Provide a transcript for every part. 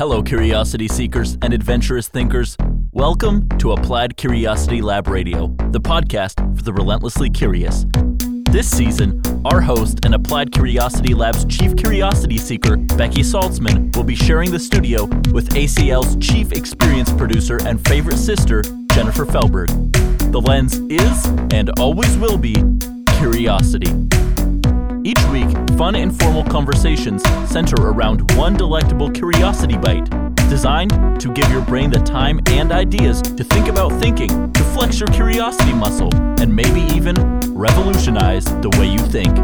Hello, curiosity seekers and adventurous thinkers. Welcome to Applied Curiosity Lab Radio, the podcast for the relentlessly curious. This season, our host and Applied Curiosity Lab's chief curiosity seeker, Becky Saltzman, will be sharing the studio with ACL's chief experience producer and favorite sister, Jennifer Felberg. The lens is, and always will be, curiosity. Each week, fun, informal conversations center around one delectable curiosity bite, designed to give your brain the time and ideas to think about thinking, to flex your curiosity muscle, and maybe even revolutionize the way you think.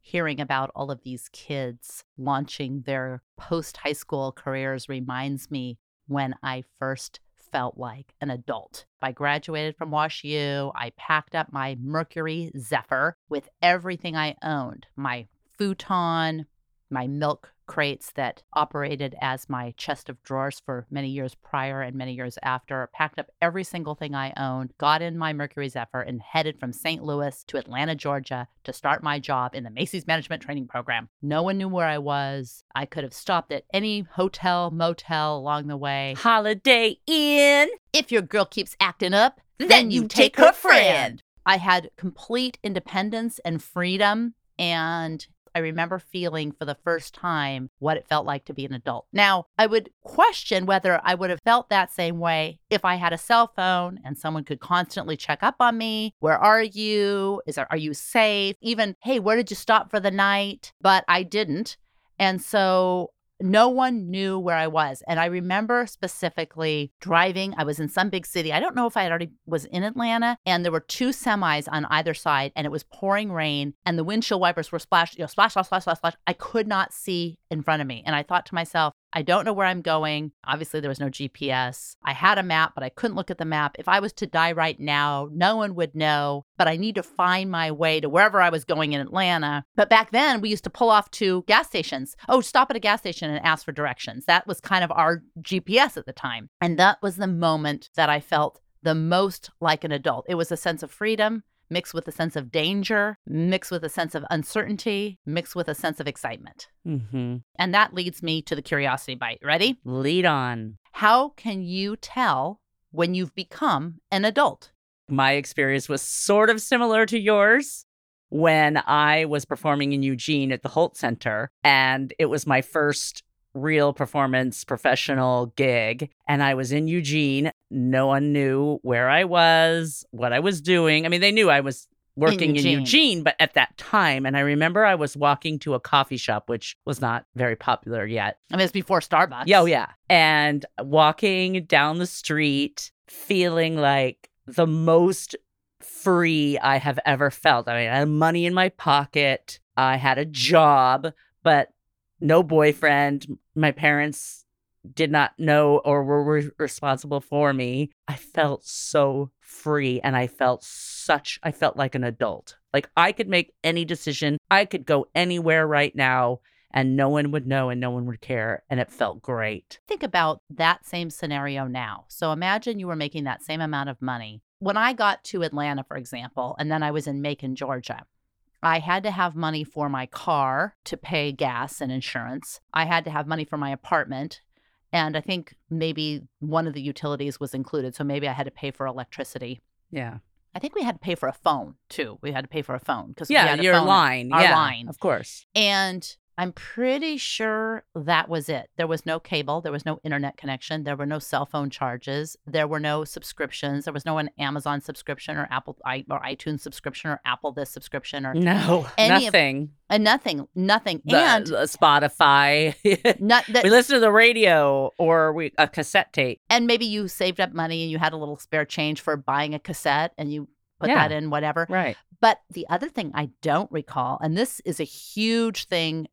Hearing about all of these kids launching their post high school careers reminds me when I first felt like an adult. I graduated from Wash U. I packed up my Mercury Zephyr with everything I owned my futon, my milk crates that operated as my chest of drawers for many years prior and many years after. Packed up every single thing I owned, got in my Mercury Zephyr, and headed from St. Louis to Atlanta, Georgia to start my job in the Macy's Management Training Program. No one knew where I was. I could have stopped at any hotel, motel along the way. Holiday Inn. If your girl keeps acting up, then, you take her friend. I had complete independence and freedom. And I remember feeling for the first time what it felt like to be an adult. Now, I would question whether I would have felt that same way if I had a cell phone and someone could constantly check up on me. Where are you? Is there, are you safe? Even, hey, where did you stop for the night? But I didn't. And so no one knew where I was. And I remember specifically driving. I was in some big city. I don't know if I had already was in Atlanta. And there were two semis on either side, and it was pouring rain, and the windshield wipers were splashed, you know, splash, splash, splash, splash, splash. I could not see in front of me. And I thought to myself, I don't know where I'm going. Obviously, there was no GPS. I had a map, but I couldn't look at the map. If I was to die right now, no one would know, but I need to find my way to wherever I was going in Atlanta. But back then, we used to pull off to gas stations. Oh, stop at a gas station and ask for directions. That was kind of our GPS at the time. And that was the moment that I felt the most like an adult. It was a sense of freedom mixed with a sense of danger, mixed with a sense of uncertainty, mixed with a sense of excitement. Mm-hmm. And that leads me to the curiosity bite. Ready? Lead on. How can you tell when you've become an adult? My experience was sort of similar to yours when I was performing in Eugene at the Hult Center. And it was my first real performance professional gig. And I was in Eugene. No one knew where I was, what I was doing. I mean, they knew I was working in Eugene. Eugene. but at that time, and I remember I was walking to a coffee shop, which was not very popular yet. I mean, it's before Starbucks. Yeah, oh, yeah. And walking down the street, feeling like the most free I have ever felt. I mean, I had money in my pocket, I had a job, but no boyfriend. My parents did not know or were re- responsible for me. I felt so free and I felt such, I felt like an adult. Like I could make any decision, I could go anywhere right now and no one would know and no one would care. And it felt great. Think about that same scenario now. So imagine you were making that same amount of money. When I got to Atlanta, for example, and then I was in Macon, Georgia, I had to have money for my car to pay gas and insurance. I had to have money for my apartment. And I think maybe one of the utilities was included. So maybe I had to pay for electricity. Yeah. I think we had to pay for a phone too. We had to pay for a phone because Yeah, had a your phone, line. our yeah, line. Of course. And I'm pretty sure that was it. There was no cable, there was no internet connection, there were no cell phone charges, there were no subscriptions, there was no an Amazon subscription or Apple i or iTunes subscription or Apple this subscription or No, of- nothing. and nothing, nothing. The- and the Spotify. not that we listen to the radio or we a cassette tape. and maybe you saved up money and you had a little spare change for buying a cassette and you put Yeah. that in whatever. Right. But the other thing I don't recall, and this is a huge thing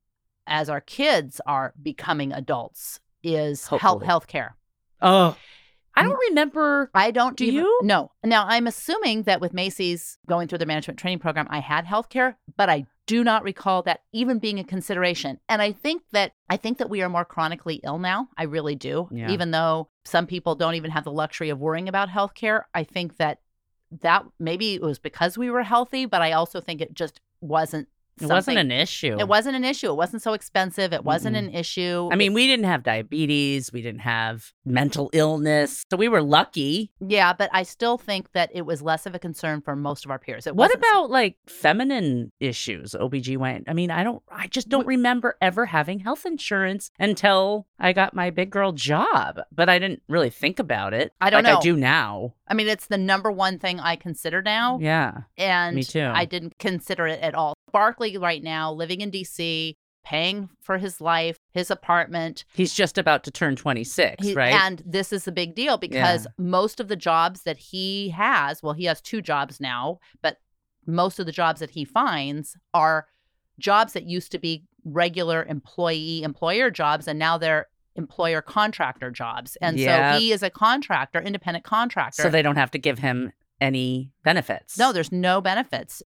as our kids are becoming adults, is health healthcare. Oh, I don't remember. I don't Do even- you? No. Now I'm assuming that with Macy's going through the management training program, I had healthcare, but I do not recall that even being a consideration. And I think that I think that we are more chronically ill now. I really do. Yeah. Even though some people don't even have the luxury of worrying about healthcare, I think that that maybe it was because we were healthy, but I also think it just wasn't It wasn't an issue. it wasn't an issue. It wasn't so expensive. It wasn't Mm-mm. an issue. I mean, we didn't have diabetes. We didn't have mental illness. So we were lucky. yeah, but I still think that it was less of a concern for most of our peers. It What wasn't about like feminine issues, OBGYN? I mean, I don't, I just don't remember ever having health insurance until I got my big girl job, but I didn't really think about it. I don't like know. I do now. I mean, it's the number one thing I consider now. Yeah. And Me too. I didn't consider it at all. Barkley, right now, living in DC, paying for his life, his apartment. He's just about to turn 26, He- right? And this is the big deal because most of the jobs that he has, well, he has two jobs now, but most of the jobs that he finds are jobs that used to be regular employee employer jobs and now they're employer contractor jobs. And Yep. so he is a contractor, independent contractor. so they don't have to give him any benefits. No, there's no benefits.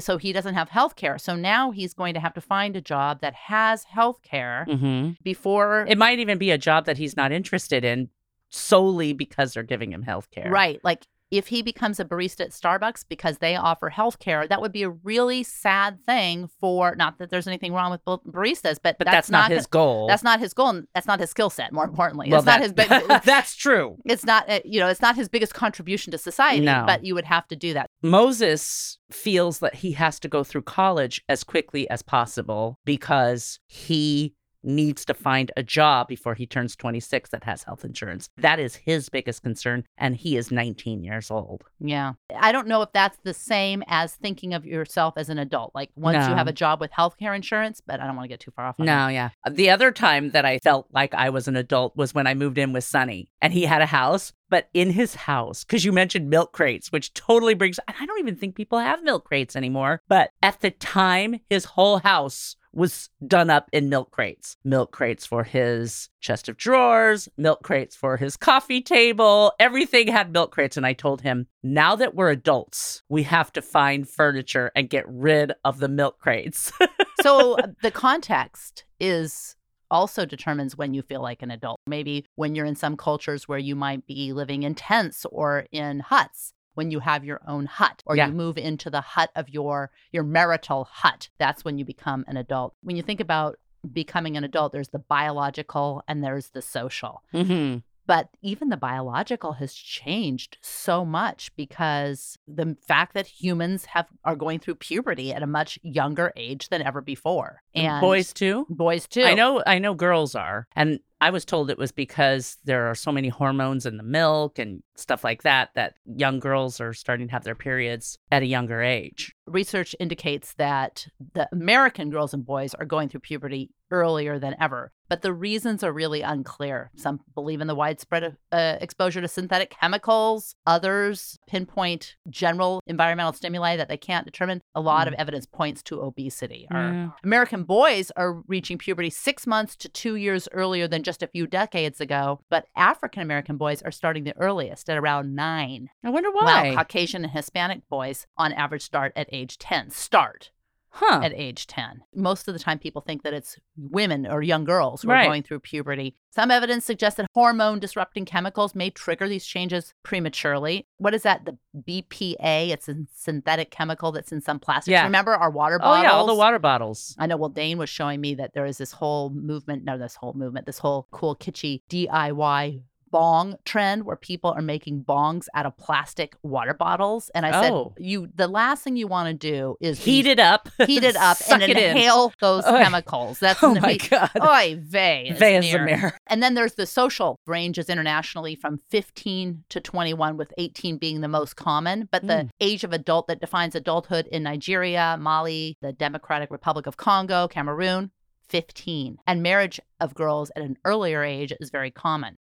So he doesn't have health care. So now he's going to have to find a job that has health care hmm before. It might even be a job that he's not interested in solely because they're giving him health care. Right. Like if he becomes a barista at Starbucks because they offer health care, that would be a really sad thing for not that there's anything wrong with bar- baristas, but, But that's, not, his goal. That's not his goal. And that's not his skill set. More importantly, well, it's not that- his big. that's true. it's not uh, you know it's not his biggest contribution to society. No. But you would have to do that. Moses feels that he has to go through college as quickly as possible because he needs to find a job before he turns 26 that has health insurance. That is his biggest concern. And he is 19 years old. Yeah. I don't know if that's the same as thinking of yourself as an adult. Like once you have a job with health care insurance, but I don't want to get too far off. on that. No, yeah. The other time that I felt like I was an adult was when I moved in with Sonny and he had a house, but in his house, because you mentioned milk crates, which totally brings, I don't even think people have milk crates anymore. But at the time, his whole house was done up in milk crates. Milk crates for his chest of drawers, milk crates for his coffee table. Everything had milk crates. And I told him, now that we're adults, we have to find furniture and get rid of the milk crates. so the context is also determines when you feel like an adult. Maybe when you're in some cultures where you might be living in tents or in huts. When you have your own hut or Yeah. you move into the hut of your your marital hut, that's when you become an adult. When you think about becoming an adult, there's the biological and there's the social. hmm But even the biological has changed so much because the fact that humans have are going through puberty at a much younger age than ever before. And boys too. boys too. I know I know girls are. And I was told it was because there are so many hormones in the milk and stuff like that that young girls are starting to have their periods at a younger age. Research indicates that the American girls and boys are going through puberty earlier than ever, but the reasons are really unclear. Some believe in the widespread uh, exposure to synthetic chemicals, others pinpoint general environmental stimuli that they can't determine. A lot of evidence points to obesity. Yeah. American boys are reaching puberty six months to two years earlier than just a few decades ago, but African American boys are starting the earliest at around nine. I wonder why. While Caucasian and Hispanic boys, on average, start at age 10. Start huh. at age 10. Most of the time, people think that it's women or young girls who Right. are going through puberty. Some evidence suggests that hormone disrupting chemicals may trigger these changes prematurely. What is that? The BPA? It's a synthetic chemical that's in some plastics. Yeah. Remember our water bottles? oh yeah, all the water bottles. I know. Well, Dane was showing me that there is this whole movement, no, this whole movement, this whole cool, kitschy DIY bong trend where people are making bongs out of plastic water bottles. And I said, Oh. you, the last thing you want to do is Heat be- it up. heat it up and it in. inhale those Oy. chemicals. That's Oh my god. Oy vey. is Vey is near. the mayor. And then there's the social ranges internationally from 15 to 21, with 18 being the most common. But the Mm. age of adult that defines adulthood in Nigeria, Mali, the Democratic Republic of Congo, Cameroon, 15. And marriage of girls at an earlier age is very common.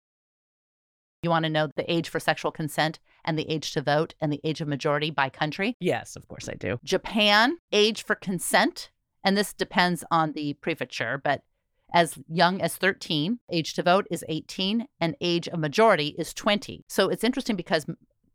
You want to know the age for sexual consent and the age to vote and the age of majority by country? Yes, of course I do. Japan, age for consent, and this depends on the prefecture, but as young as 13, age to vote is 18, and age of majority is 20. So it's interesting because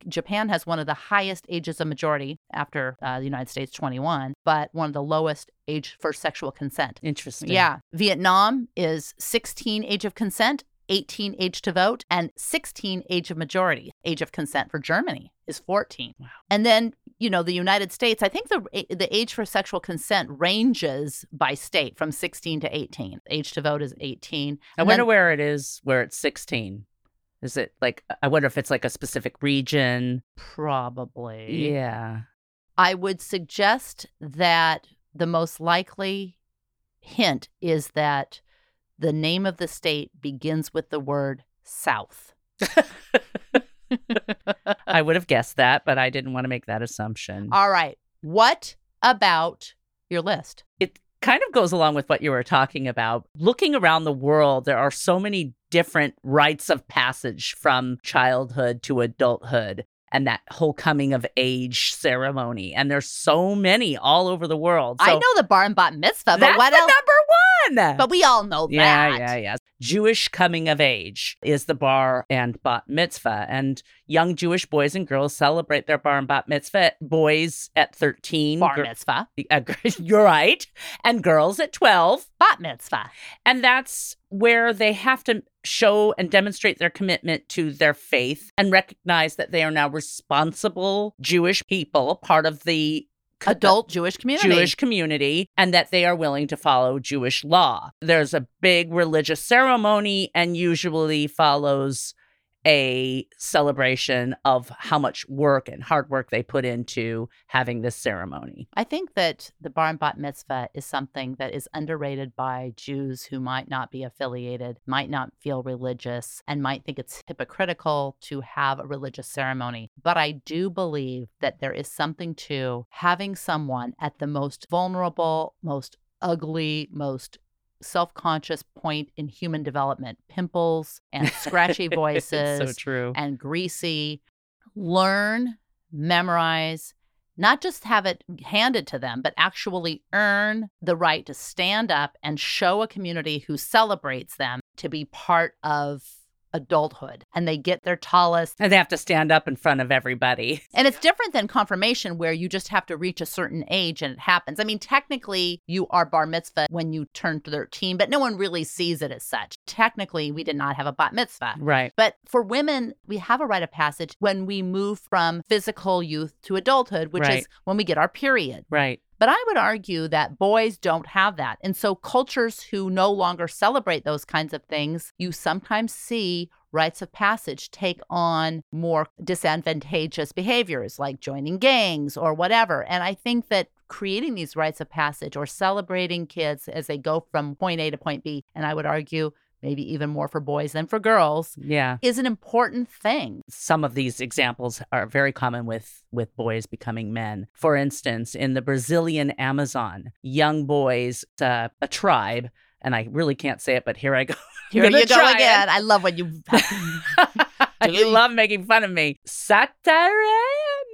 Japan has one of the highest ages of majority after uh, the United States, 21, but one of the lowest age for sexual consent. Interesting. Yeah. Vietnam is 16 age of consent, 18 age to vote, and 16 age of majority. Age of consent for Germany is 14. Wow. And then you know, the United States, I think the the age for sexual consent ranges by state from 16 to 18. Age to vote is 18. I And wonder then- where it is where it's 16. Is it like, I wonder if it's like a specific region. probably. Yeah. I would suggest that the most likely hint is that the name of the state begins with the word South. I would have guessed that, but I didn't want to make that assumption. All right. What about your list? it kind of goes along with what you were talking about. Looking around the world, there are so many different rites of passage from childhood to adulthood and that whole coming of age ceremony. And there's so many all over the world. I know the bar and bat mitzvah, but what else? number one. But we all know yeah, that. yeah, yeah. Yeah. Jewish coming of age is the bar and bat mitzvah. And young Jewish boys and girls celebrate their bar and bat mitzvah. Boys at 13. Bar mitzvah, You're right. And girls at 12. Bat mitzvah. And that's where they have to show and demonstrate their commitment to their faith and recognize that they are now responsible Jewish people, part of the co- uh, Adult Jewish community. Jewish community, and that they are willing to follow Jewish law. There's a big religious ceremony and usually follows a celebration of how much work and hard work they put into having this ceremony. I think that the bar and bat mitzvah is something that is underrated by Jews who might not be affiliated, might not feel religious, and might think it's hypocritical to have a religious ceremony. But I do believe that there is something to having someone at the most vulnerable, most ugly, most self conscious point in human development pimples and scratchy voices so true. and greasy. Learn, memorize, not just have it handed to them, but actually earn the right to stand up and show a community who celebrates them to be part of adulthood. And they get their tallit. And they have to stand up in front of everybody. And it's different than confirmation, where you just have to reach a certain age and it happens. I mean, technically, you are bar mitzvah when you turn 13, but no one really sees it as such. Technically, we did not have a bat mitzvah. Right. But for women, we have a rite of passage when we move from physical youth to adulthood, which Right. is when we get our period. Right. But I would argue that boys don't have that. And so cultures who no longer celebrate those kinds of things, you sometimes see rites of passage take on more disadvantageous behaviors like joining gangs or whatever. And I think that creating these rites of passage or celebrating kids as they go from point A to point B, and I would argue maybe even more for boys than for girls, Yeah. is an important thing. Some of these examples are very common with with boys becoming men. For instance, in the Brazilian Amazon, young boys, uh, a tribe, and I really can't say it, but here I go. Here you go it. again. I love when you. you love making fun of me. Satare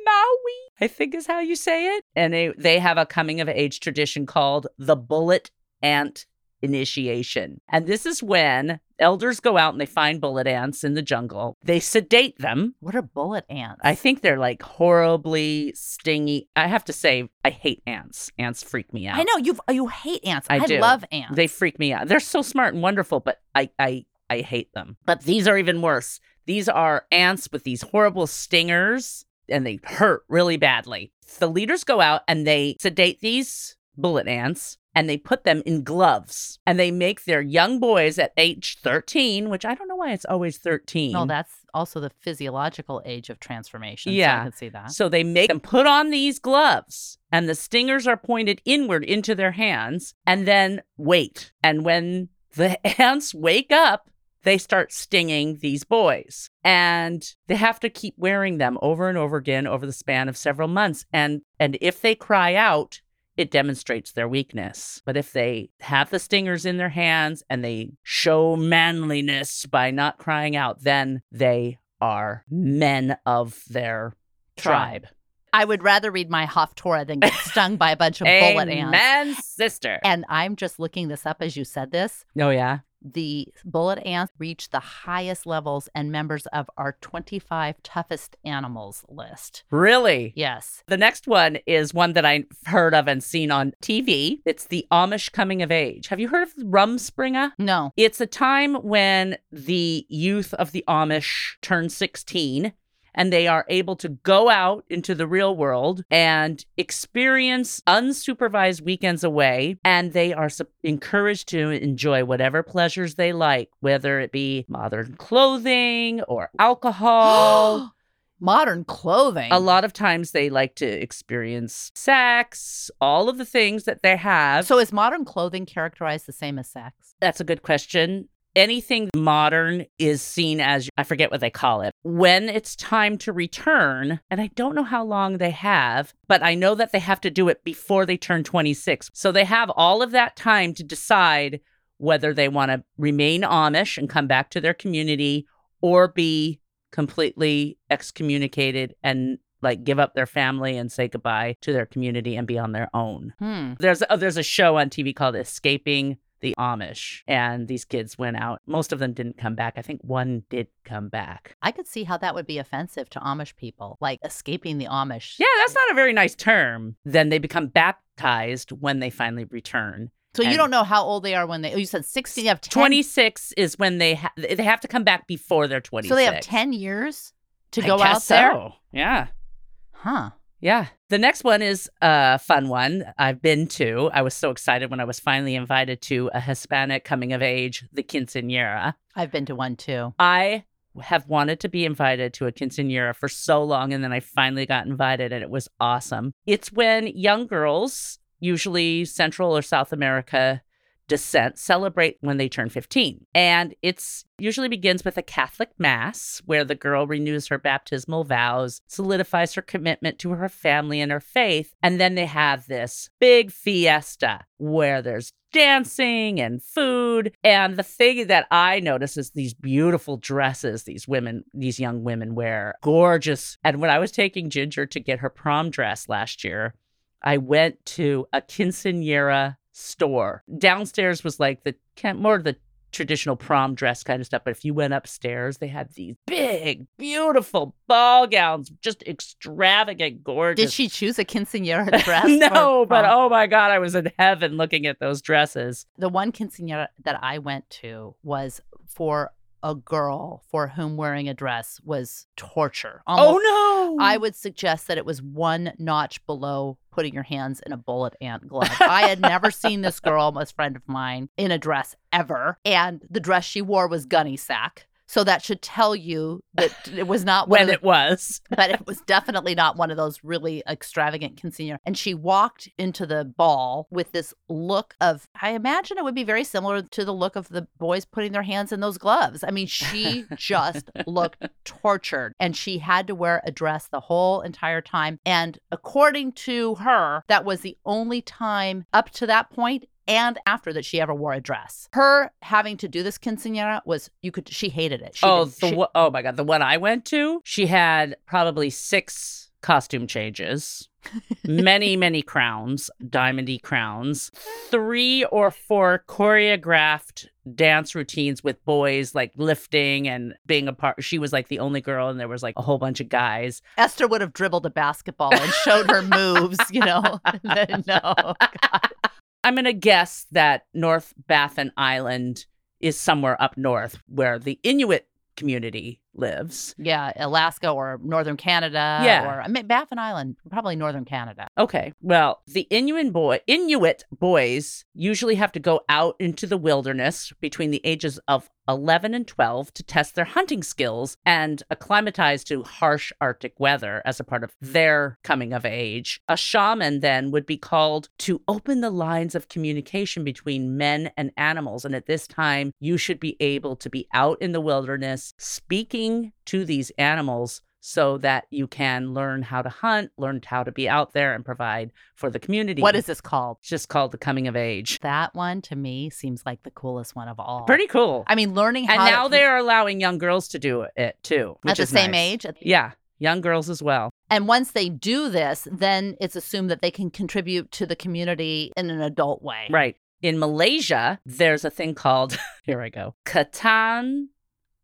Maui, I think is how you say it. And they, they have a coming of age tradition called the bullet ant initiation. And this is when elders go out and they find bullet ants in the jungle. They sedate them. what are bullet ants? I think they're like horribly stingy. I have to say, I hate ants. Ants freak me out. I know you. You hate ants. I do. love ants. They freak me out. They're so smart and wonderful, but I I I hate them. But these are even worse. These are ants with these horrible stingers and they hurt really badly. The leaders go out and they sedate these bullet ants and they put them in gloves and they make their young boys at age 13, which I don't know why it's always 13. no, that's also the physiological age of transformation. so I can see that. So they make them put on these gloves, and the stingers are pointed inward into their hands, and then wait. And when the ants wake up, they start stinging these boys. And they have to keep wearing them over and over again over the span of several months. And and if they cry out, it demonstrates their weakness. But if they have the stingers in their hands and they show manliness by not crying out, then they are men of their Tribe. tribe. I would rather read my Haftorah than get stung by a bunch of bullet ants. Amen, sister. And I'm just looking this up as you said this. oh yeah. The bullet ants reach the highest levels and members of our 25 toughest animals list. Really? Yes. The next one is one that I've heard of and seen on TV. It's the Amish coming of age. Have you heard of Rumspringa? No. It's a time when the youth of the Amish turn 16 and they are able to go out into the real world and experience unsupervised weekends away. And they are su- encouraged to enjoy whatever pleasures they like, whether it be modern clothing or alcohol. Modern clothing. A lot of times they like to experience sex, all of the things that they have. So is modern clothing characterized the same as sex? That's a good question. Anything modern is seen as, I forget what they call it, when it's time to return. And I don't know how long they have, but I know that they have to do it before they turn 26. So they have all of that time to decide whether they want to remain Amish and come back to their community or be completely excommunicated and like give up their family and say goodbye to their community and be on their own. Hmm. There's oh, there's a show on TV called Escaping the Amish and these kids went out. Most of them didn't come back. I think one did come back. I could see how that would be offensive to Amish people, like escaping the Amish. Yeah, that's not a very nice term. Then they become baptized when they finally return. So you don't know how old they are when they. Oh, you said sixteen. You have 10, 26 is when they ha- they have to come back before they're twenty. So they have ten years to I go out guess there. Yeah. Huh. Yeah. The next one is a fun one I've been to. I was so excited when I was finally invited to a Hispanic coming of age, the quinceanera. I've been to one too. I have wanted to be invited to a quinceanera for so long, and then I finally got invited, and it was awesome. It's when young girls, usually Central or South America descent, celebrate when they turn 15. And it's usually begins with a Catholic mass where the girl renews her baptismal vows, solidifies her commitment to her family and her faith, and then they have this big fiesta where there's dancing and food. And the thing that I notice is these beautiful dresses these women, these young women wear, gorgeous. And when I was taking Ginger to get her prom dress last year, I went to a quinceanera store. Downstairs was like the more the traditional prom dress kind of stuff. But if you went upstairs, they had these big, beautiful ball gowns, just extravagant, gorgeous. Did she choose a quinceanera dress? no, but oh my God, I was in heaven looking at those dresses. the one quinceanera that I went to was for a girl for whom wearing a dress was torture. Oh, almost, oh no. I would suggest that it was one notch below putting your hands in a bullet ant glove. I had never seen this girl, a friend of mine, in a dress ever. And the dress she wore was gunny sack. So that should tell you that it was not when the, it was. but it was definitely not one of those really extravagant quinceanera. And she walked into the ball with this look of, I imagine it would be very similar to the look of the boys putting their hands in those gloves. I mean, she just looked tortured and she had to wear a dress the whole entire time. And according to her, that was the only time up to that point and after that she ever wore a dress. Her having to do this quinceanera was you could she hated it. She oh, did- the she- oh my god, the one I went to, she had probably six costume changes, many many crowns, diamondy crowns, three or four choreographed dance routines with boys like lifting and being a part. She was like the only girl, and there was like a whole bunch of guys. Esther would have dribbled a basketball and showed her moves, you know. no. I'm gonna guess that North Baffin Island is somewhere up north where the Inuit community lives. Yeah, Alaska or northern Canada. Yeah. Or I mean, Baffin Island, probably northern Canada. Okay. Well, the Inuit boy Inuit boys usually have to go out into the wilderness between the ages of 11 and 12 to test their hunting skills and acclimatize to harsh Arctic weather as a part of their coming of age. A shaman then would be called to open the lines of communication between men and animals. And at this time, you should be able to be out in the wilderness speaking to these animals so that you can learn how to hunt, learn how to be out there and provide for the community. What is this called? It's just called the coming of age. That one to me seems like the coolest one of all. Pretty cool. I mean, learning how. and now to, they're allowing young girls to do it too. at the same nice. age. Yeah, young girls as well. And once they do this, then it's assumed that they can contribute to the community in an adult way. Right. In Malaysia, there's a thing called, here I go, Khatam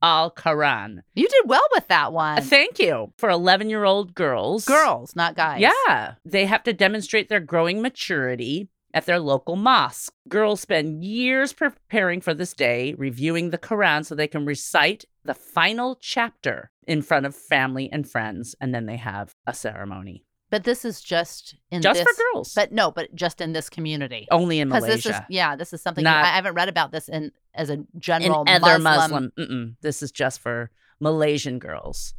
Al Quran. You did well with that one. Uh, thank you. For 11 year old girls. Girls, not guys. Yeah. They have to demonstrate their growing maturity at their local mosque. Girls spend years preparing for this day, reviewing the Quran so they can recite the final chapter in front of family and friends, and then they have a ceremony. But this is just in Just this, for girls. But no, but just in this community. only in Malaysia. this is yeah, this is something Not- I haven't read about this in as a in general other Muslim. Muslim. Mm-mm. This is just for Malaysian girls.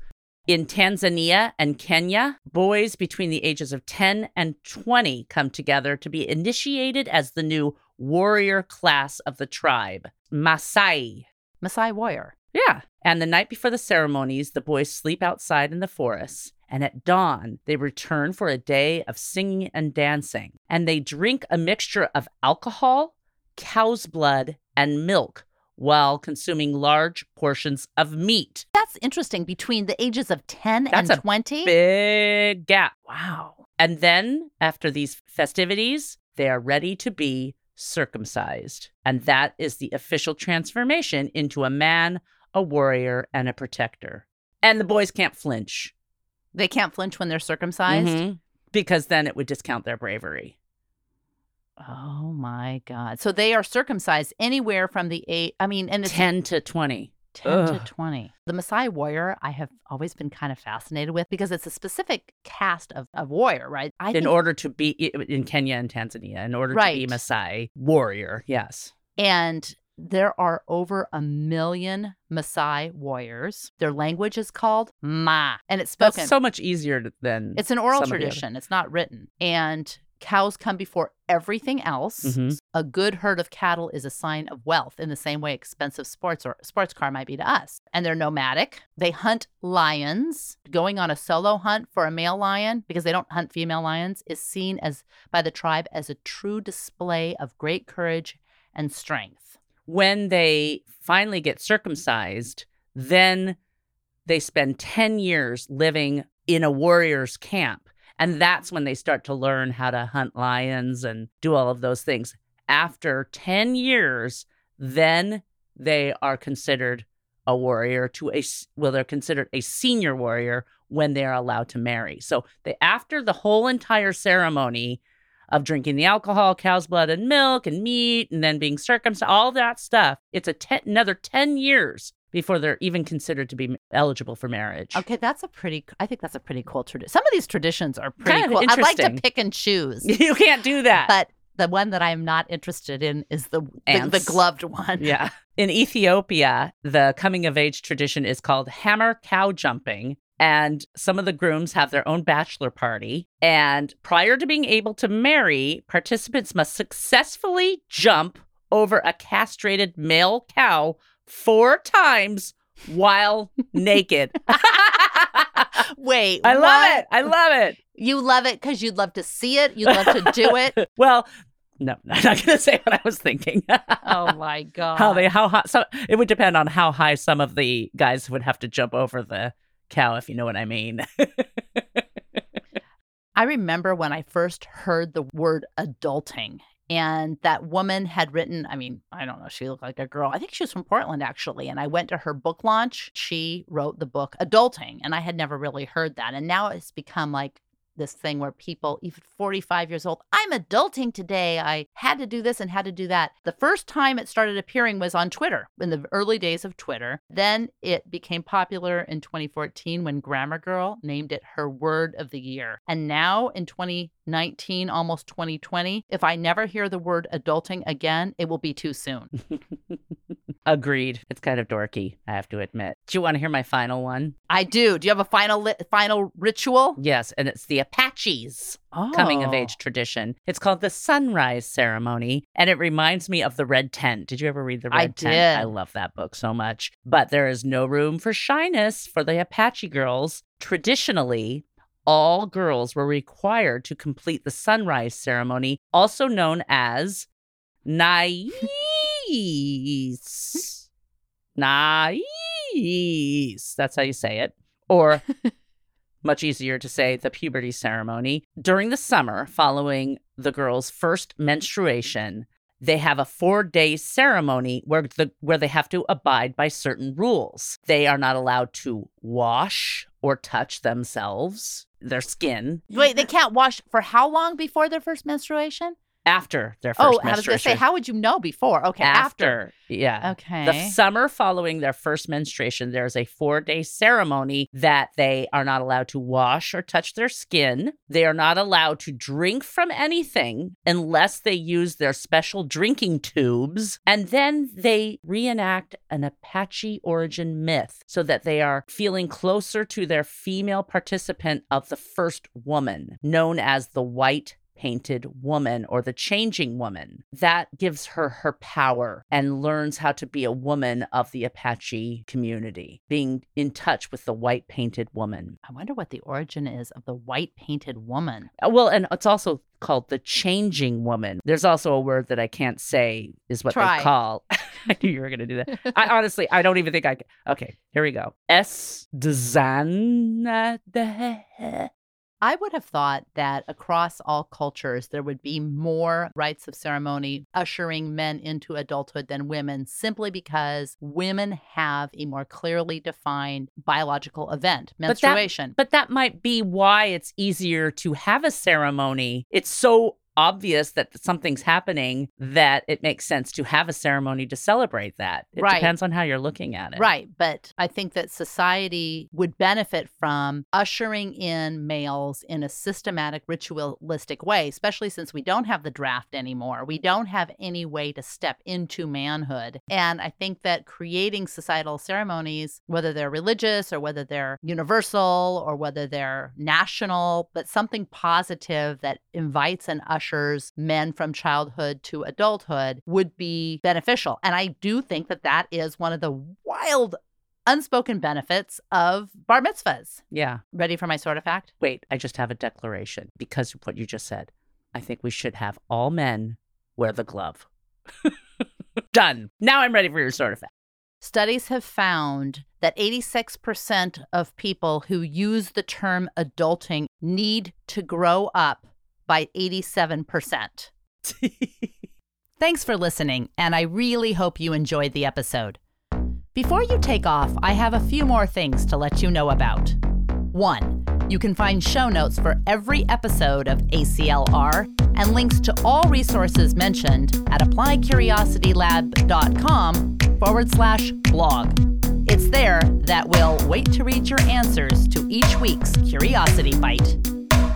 In Tanzania and Kenya, boys between the ages of 10 and 20 come together to be initiated as the new warrior class of the tribe, Masai. Maasai warrior. Yeah. And the night before the ceremonies, the boys sleep outside in the forests. And at dawn, they return for a day of singing and dancing. And they drink a mixture of alcohol, cow's blood, and milk while consuming large portions of meat. That's interesting. Between the ages of 10 That's and 20. Big gap. Wow. And then, after these festivities, they are ready to be circumcised. And that is the official transformation into a man, a warrior, and a protector. And the boys can't flinch. They can't flinch when they're circumcised. Mhm. Because then it would discount their bravery. Oh my God. So they are circumcised anywhere from the eight, I mean, and it's 10 to 20. 10 to Ugh. 20. The Maasai warrior, I have always been kind of fascinated with because it's a specific caste of, of warrior, right? I in think- order to be in Kenya and Tanzania, in order to be. Maasai warrior. Yes. And there are over a million Maasai warriors. Their language is called Maa, and it's spoken. That's so much easier to- than it's an oral some of the other- tradition, it's not written. And cows come before everything else. Mhm. A good herd of cattle is a sign of wealth in the same way expensive sports or sports car might be to us. And they're nomadic. They hunt lions. Going on a solo hunt for a male lion because they don't hunt female lions is seen as by the tribe as a true display of great courage and strength. When they finally get circumcised, then they spend 10 years living in a warrior's camp. And that's when they start to learn how to hunt lions and do all of those things. After 10 years, then they are considered a warrior to a well they're considered a senior warrior when they're allowed to marry. So they after the whole entire ceremony of drinking the alcohol, cow's blood and milk and meat, and then being circumcised, all that stuff. It's a ten, another 10 years before they're even considered to be eligible for marriage. Okay, that's a pretty I think that's a pretty cool tradition. Some of these traditions are pretty Kind of cool. I'd like to pick and choose. You can't do that. but the one that I'm not interested in is the the, the gloved one. yeah. In Ethiopia, the coming of age tradition is called Hamar cow jumping. And some of the grooms have their own bachelor party. And prior to being able to marry, participants must successfully jump over a castrated male cow four times while naked. Wait, I love what? it. I love it. You love it because you'd love to see it. You'd love to do it. well, no, I'm not going to say what I was thinking. oh my god! how they how high? So it would depend on how high some of the guys would have to jump over the cow, if you know what I mean. I remember when I first heard the word adulting. And that woman had written, I mean, I don't know, she looked like a girl. I think she was from Portland, actually. And I went to her book launch. She wrote the book Adulting, and I had never really heard that. And now it's become like this thing where people, even 45 years old, I'm adulting today. I had to do this and had to do that. The first time it started appearing was on Twitter in the early days of Twitter. Then it became popular in 2014 when Grammar Girl named it her word of the year. And now in 2019, almost 2020, if I never hear the word adulting again, it will be too soon. Agreed. It's kind of dorky, I have to admit. Do you want to hear my final one? I do. Do you have a final li- final ritual? Yes, and it's the Apaches coming of Oh. age tradition. It's called the Sunrise Ceremony, and it reminds me of the Red Tent. Did you ever read the Red I Tent? did. I love that book so much. But there is no room for shyness for the Apache girls. Traditionally, all girls were required to complete the sunrise ceremony, also known as Nais. Nais. That's how you say it. Or much easier to say the puberty ceremony. During the summer, following the girl's first menstruation, they have a four-day ceremony where the where they have to abide by certain rules. They are not allowed to wash or touch themselves, their skin. Wait, they can't wash for how long before their first menstruation? After their oh, first Oh, I was going to say, how would you know before? Okay, after. Yeah. Okay. The summer following their first menstruation, there's a four day ceremony that they are not allowed to wash or touch their skin. They are not allowed to drink from anything unless they use their special drinking tubes. And then they reenact an Apache origin myth so that they are feeling closer to their female participant of the first woman, known as the white painted woman or the changing woman. That gives her her power and learns how to be a woman of the Apache community, being in touch with the white painted woman. I wonder what the origin is of the white painted woman. Uh, Well, and it's also called the changing woman. There's also a word that I can't say is what Try. they call. I knew you were going to do that. I honestly, I don't even think I can. Okay, here we go. S. Dzan. I would have thought that across all cultures, there would be more rites of ceremony ushering men into adulthood than women, simply because women have a more clearly defined biological event, that- menstruation. But that might be why it's easier to have a ceremony. It's so obvious that something's happening that it makes sense to have a ceremony to celebrate that. It Right. depends on how you're looking at it. Right. But I think that society would benefit from ushering in males in a systematic, ritualistic way, especially since we don't have the draft anymore. We don't have any way to step into manhood. And I think that creating societal ceremonies, whether they're religious or whether they're universal or whether they're national, but something positive that invites and ushers men from childhood to adulthood would be beneficial. And I do think that that is one of the wild unspoken benefits of bar mitzvahs. Yeah. Ready for my sort of fact? Wait, I just have a declaration because of what you just said. I think we should have all men wear the glove. Done. Now I'm ready for your sort of fact. Studies have found that 86% of people who use the term adulting need to grow up by 87%. Thanks for listening, and I really hope you enjoyed the episode. Before you take off, I have a few more things to let you know about. One, you can find show notes for every episode of ACLR and links to all resources mentioned at appliedcuriositylab.com forward slash blog. It's there that will wait to read your answers to each week's Curiosity Bite.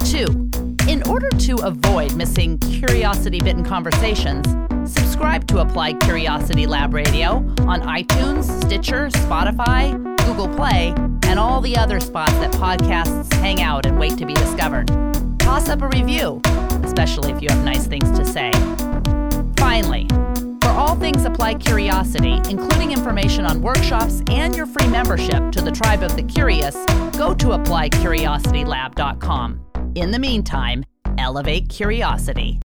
Two, in order to avoid missing curiosity bitten conversations, subscribe to Applied Curiosity Lab Radio on iTunes, Stitcher, Spotify, Google Play, and all the other spots that podcasts hang out and wait to be discovered. Toss up a review, especially if you have nice things to say. Finally, for all things Applied Curiosity, including information on workshops and your free membership to the Tribe of the Curious, go to appliedcuriositylab.com. In the meantime, elevate curiosity.